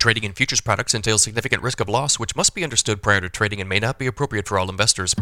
Trading in futures products entails significant risk of loss, which must be understood prior to trading and may not be appropriate for all investors.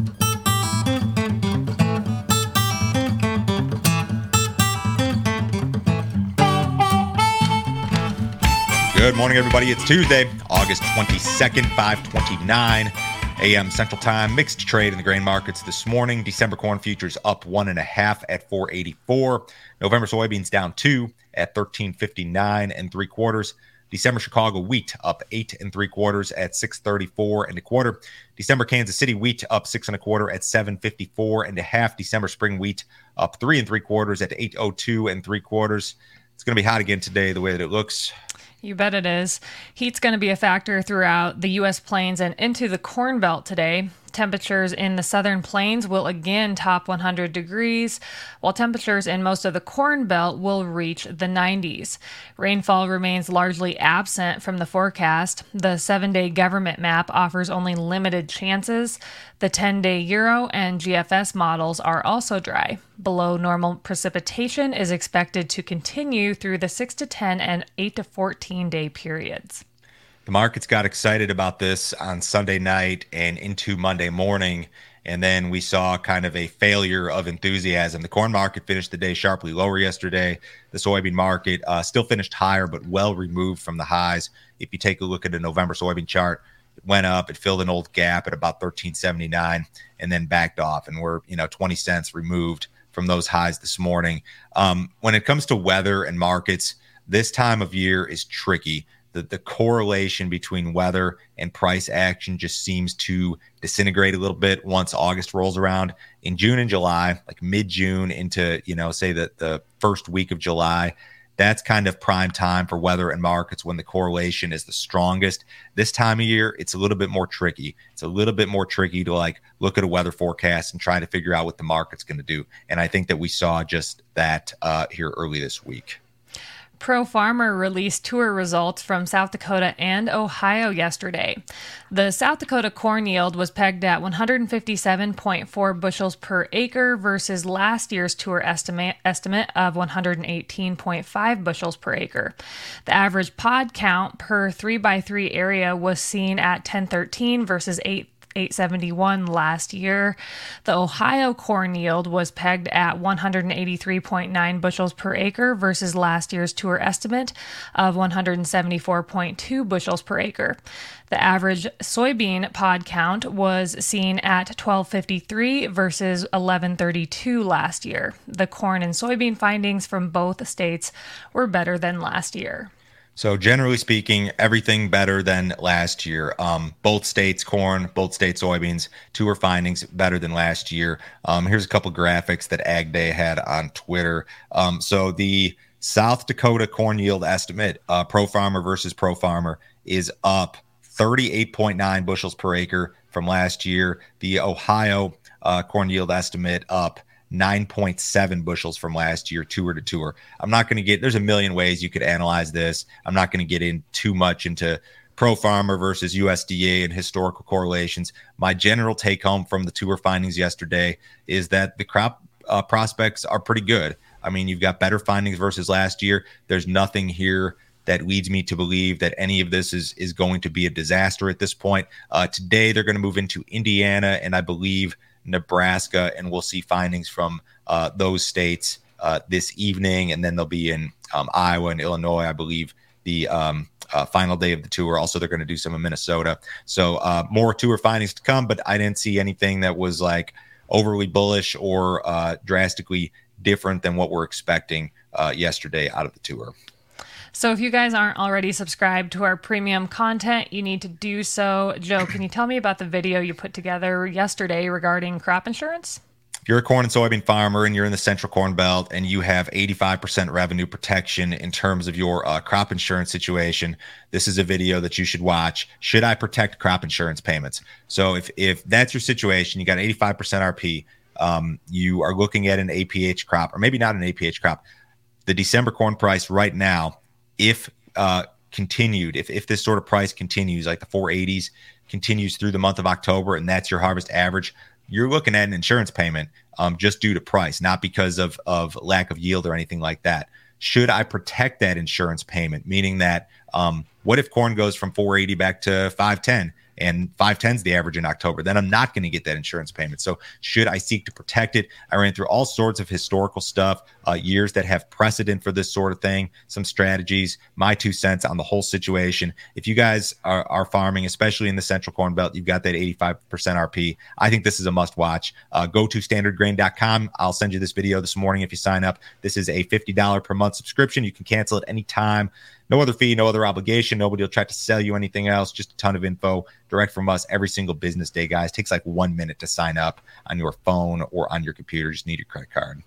Good morning, everybody. It's Tuesday, August 22nd, 529 a.m. Central Time. Mixed trade in the grain markets this morning. December corn futures up one and a half at 484. November soybeans down two at 1359 and three quarters. December Chicago wheat up eight and three quarters at 634 and a quarter. December Kansas City wheat up six and a quarter at 754 and a half. December spring wheat up three and three quarters at 802 and three quarters. It's going to be hot again today, the way that it looks. You bet it is. Heat's going to be a factor throughout the U.S. plains and into the Corn Belt today. Temperatures in the southern plains will again top 100 degrees, while temperatures in most of the Corn Belt will reach the 90s. Rainfall remains largely absent from the forecast. The seven day government map offers only limited chances. The 10 day Euro and GFS models are also dry. Below normal precipitation is expected to continue through the 6 to 10 and 8 to 14 day periods. The markets got excited about this on Sunday night and into Monday morning. And then we saw kind of a failure of enthusiasm. The corn market finished the day sharply lower yesterday. The soybean market uh, still finished higher, but well removed from the highs. If you take a look at the November soybean chart, it went up, it filled an old gap at about 1379 and then backed off. And we're, you know, 20 cents removed from those highs this morning. Um, when it comes to weather and markets, this time of year is tricky the, the correlation between weather and price action just seems to disintegrate a little bit once August rolls around. In June and July, like mid June into, you know, say that the first week of July, that's kind of prime time for weather and markets when the correlation is the strongest. This time of year, it's a little bit more tricky. It's a little bit more tricky to like look at a weather forecast and try to figure out what the market's going to do. And I think that we saw just that uh, here early this week. Pro Farmer released tour results from South Dakota and Ohio yesterday. The South Dakota corn yield was pegged at 157.4 bushels per acre versus last year's tour estimate, estimate of 118.5 bushels per acre. The average pod count per 3x3 area was seen at 1013 versus 8 871 last year. The Ohio corn yield was pegged at 183.9 bushels per acre versus last year's tour estimate of 174.2 bushels per acre. The average soybean pod count was seen at 1253 versus 1132 last year. The corn and soybean findings from both states were better than last year. So generally speaking, everything better than last year. Um, both states corn, both states soybeans, tour findings better than last year. Um, here's a couple graphics that Ag Day had on Twitter. Um, so the South Dakota corn yield estimate, uh, pro farmer versus pro farmer, is up 38.9 bushels per acre from last year. The Ohio uh, corn yield estimate up 9.7 bushels from last year, tour to tour. I'm not going to get, there's a million ways you could analyze this. I'm not going to get in too much into pro farmer versus USDA and historical correlations. My general take home from the tour findings yesterday is that the crop uh, prospects are pretty good. I mean, you've got better findings versus last year. There's nothing here that leads me to believe that any of this is is going to be a disaster at this point. Uh, today, they're going to move into Indiana, and I believe Nebraska, and we'll see findings from uh, those states uh, this evening, and then they'll be in um, Iowa and Illinois, I believe, the um, uh, final day of the tour. Also, they're going to do some in Minnesota. So uh, more tour findings to come, but I didn't see anything that was like overly bullish or uh, drastically different than what we're expecting uh, yesterday out of the tour. So if you guys aren't already subscribed to our premium content, you need to do so. Joe, can you tell me about the video you put together yesterday regarding crop insurance? If you're a corn and soybean farmer and you're in the central corn belt and you have 85% revenue protection in terms of your uh, crop insurance situation, this is a video that you should watch. Should I protect crop insurance payments? So if, if that's your situation, you got 85% RP, um, you are looking at an APH crop, or maybe not an APH crop. The December corn price right now if uh, continued, if, if this sort of price continues, like the 480s continues through the month of October, and that's your harvest average, you're looking at an insurance payment um, just due to price, not because of, of lack of yield or anything like that. Should I protect that insurance payment, meaning that Um, what if corn goes from 480 back to 510? And 510 is the average in October, then I'm not going to get that insurance payment. So, should I seek to protect it? I ran through all sorts of historical stuff, uh, years that have precedent for this sort of thing, some strategies, my two cents on the whole situation. If you guys are, are farming, especially in the Central Corn Belt, you've got that 85% RP. I think this is a must watch. Uh, go to standardgrain.com. I'll send you this video this morning if you sign up. This is a $50 per month subscription. You can cancel at any time. No other fee, no other obligation. Nobody will try to sell you anything else. Just a ton of info direct from us every single business day, guys. It takes like one minute to sign up on your phone or on your computer. Just need your credit card.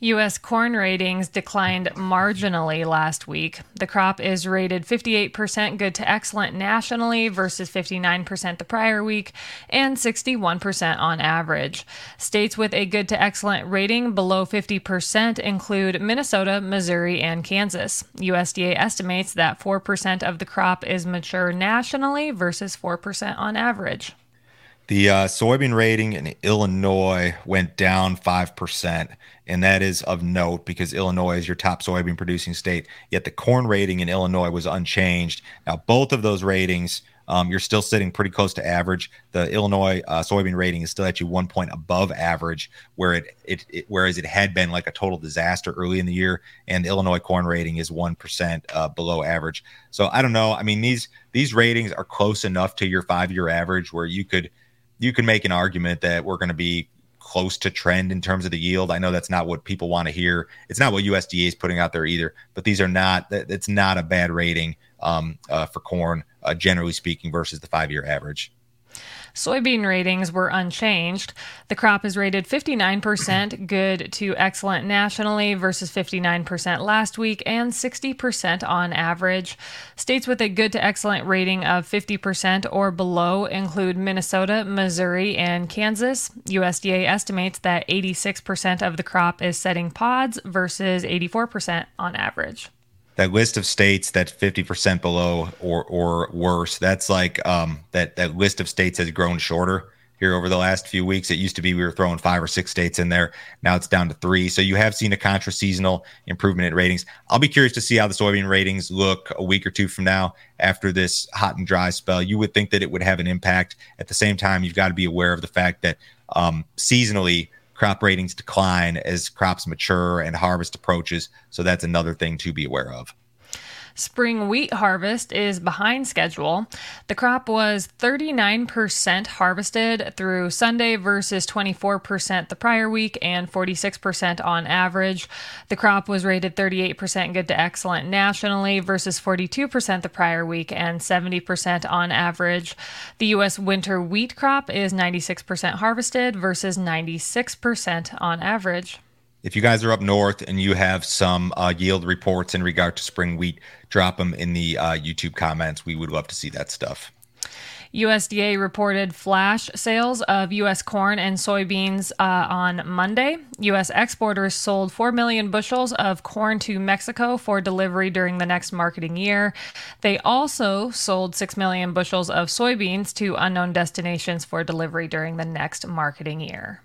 U.S. corn ratings declined marginally last week. The crop is rated 58% good to excellent nationally versus 59% the prior week and 61% on average. States with a good to excellent rating below 50% include Minnesota, Missouri, and Kansas. USDA estimates that 4% of the crop is mature nationally versus 4% on average. The uh, soybean rating in Illinois went down 5%, and that is of note because Illinois is your top soybean producing state. Yet the corn rating in Illinois was unchanged. Now, both of those ratings, um, you're still sitting pretty close to average. The Illinois uh, soybean rating is still at you one point above average, where it, it, it, whereas it had been like a total disaster early in the year, and the Illinois corn rating is one percent uh, below average. So I don't know. I mean these these ratings are close enough to your five year average where you could you can make an argument that we're going to be close to trend in terms of the yield. I know that's not what people want to hear. It's not what USDA is putting out there either. But these are not. It's not a bad rating um, uh, for corn, uh, generally speaking, versus the five-year average. Soybean ratings were unchanged. The crop is rated 59% good to excellent nationally versus 59% last week and 60% on average. States with a good to excellent rating of 50% or below include Minnesota, Missouri, and Kansas. USDA estimates that 86% of the crop is setting pods versus 84% on average that list of states that's 50% below or or worse that's like um, that that list of states has grown shorter here over the last few weeks. It used to be we were throwing five or six states in there. Now it's down to three. So you have seen a contra seasonal improvement in ratings. I'll be curious to see how the soybean ratings look a week or two from now after this hot and dry spell. You would think that it would have an impact. At the same time you've got to be aware of the fact that um, seasonally crop ratings decline as crops mature and harvest approaches. So that's another thing to be aware of. Spring wheat harvest is behind schedule. The crop was 39% harvested through Sunday versus 24% the prior week and 46% on average. The crop was rated 38% good to excellent nationally versus 42% the prior week and 70% on average. The U.S. winter wheat crop is 96% harvested versus 96% on average if you guys are up north and you have some uh, yield reports in regard to spring wheat, drop them in the uh, YouTube comments. We would love to see that stuff. USDA reported flash sales of U.S. corn and soybeans uh, on Monday. U.S. exporters sold 4 million bushels of corn to Mexico for delivery during the next marketing year. They also sold 6 million bushels of soybeans to unknown destinations for delivery during the next marketing year.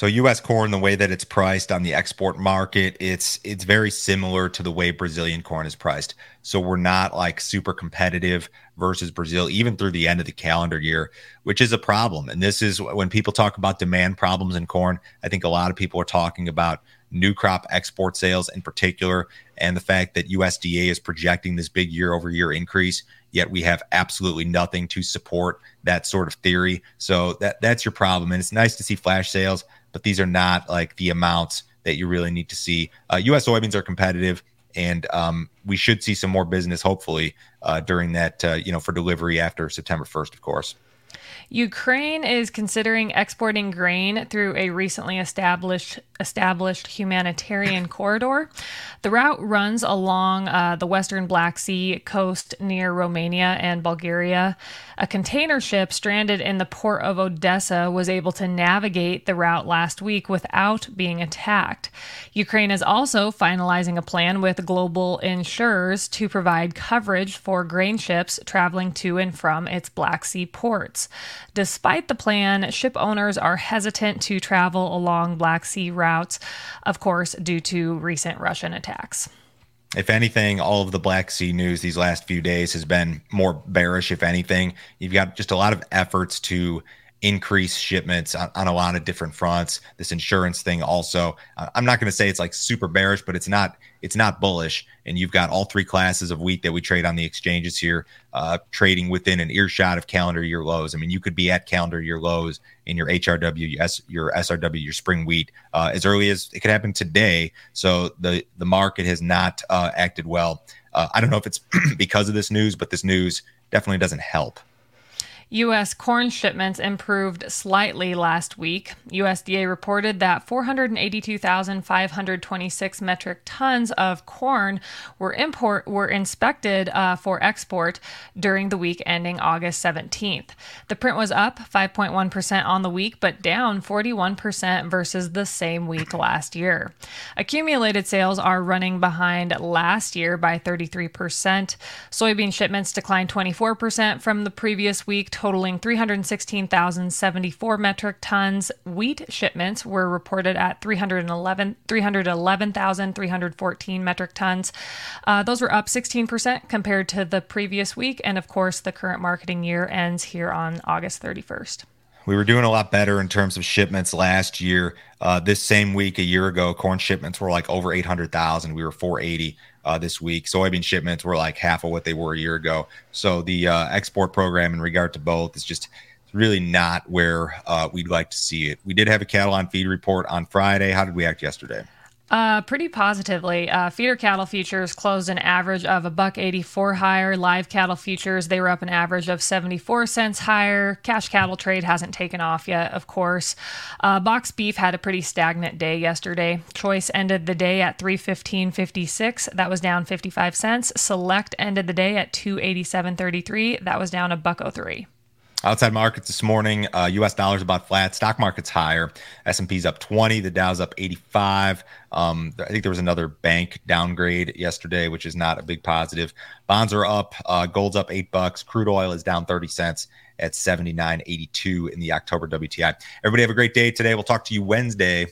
So U.S. corn, the way that it's priced on the export market, it's it's very similar to the way Brazilian corn is priced. So we're not like super competitive versus Brazil, even through the end of the calendar year, which is a problem. And this is when people talk about demand problems in corn. I think a lot of people are talking about new crop export sales in particular, and the fact that USDA is projecting this big year over year increase. Yet we have absolutely nothing to support that sort of theory. So that that's your problem. And it's nice to see flash sales but these are not like the amounts that you really need to see. Uh, U.S. soybeans are competitive, and um, we should see some more business hopefully uh, during that, uh, you know, for delivery after September 1st, of course. Ukraine is considering exporting grain through a recently established established humanitarian corridor. The route runs along uh, the western Black Sea coast near Romania and Bulgaria. A container ship stranded in the port of Odessa was able to navigate the route last week without being attacked. Ukraine is also finalizing a plan with global insurers to provide coverage for grain ships traveling to and from its Black Sea ports. Despite the plan, ship owners are hesitant to travel along Black Sea routes, of course, due to recent Russian attacks. if anything, all of the Black Sea news these last few days has been more bearish. If anything, you've got just a lot of efforts to increase shipments on, on a lot of different fronts. This insurance thing also. Uh, I'm not going to say it's like super bearish, but it's not it's not bullish. And you've got all three classes of wheat that we trade on the exchanges here, uh, trading within an earshot of calendar year lows. I mean, you could be at calendar year lows in your HRW, your SRW, your spring wheat uh, as early as it could happen today. So the the market has not uh, acted well. Uh, I don't know if it's because of this news, but this news definitely doesn't help. U.S. corn shipments improved slightly last week. USDA reported that 482,526 metric tons of corn were import were inspected uh, for export during the week ending August 17th. The print was up 5.1% on the week, but down 41% versus the same week last year. Accumulated sales are running behind last year by 33%. Soybean shipments declined 24% from the previous week totaling 316,074 metric tons. Wheat shipments were reported at 311 311,314 metric tons. Uh, those were up 16% compared to the previous week. And of course, the current marketing year ends here on August 31st. We were doing a lot better in terms of shipments last year. Uh, this same week a year ago, corn shipments were like over 800,000. We were 480 uh, this week. Soybean shipments were like half of what they were a year ago. So the uh, export program in regard to both is just really not where uh, we'd like to see it. We did have a cattle on feed report on Friday. How did we act yesterday? Uh, pretty positively. Uh, feeder cattle futures closed an average of a buck 84 higher. Live cattle futures they were up an average of 74 cents higher. Cash cattle trade hasn't taken off yet, of course. Uh, box beef had a pretty stagnant day yesterday. Choice ended the day at 315.56. That was down 55 cents. Select ended the day at 287.33. That was down a buck 03. Outside markets this morning, uh, U.S. dollars about flat. Stock market's higher. S&P's up 20. The Dow's up 85. Um, I think there was another bank downgrade yesterday, which is not a big positive. Bonds are up. Uh, gold's up eight bucks. Crude oil is down 30 cents at 79.82 in the October WTI. Everybody have a great day today. We'll talk to you Wednesday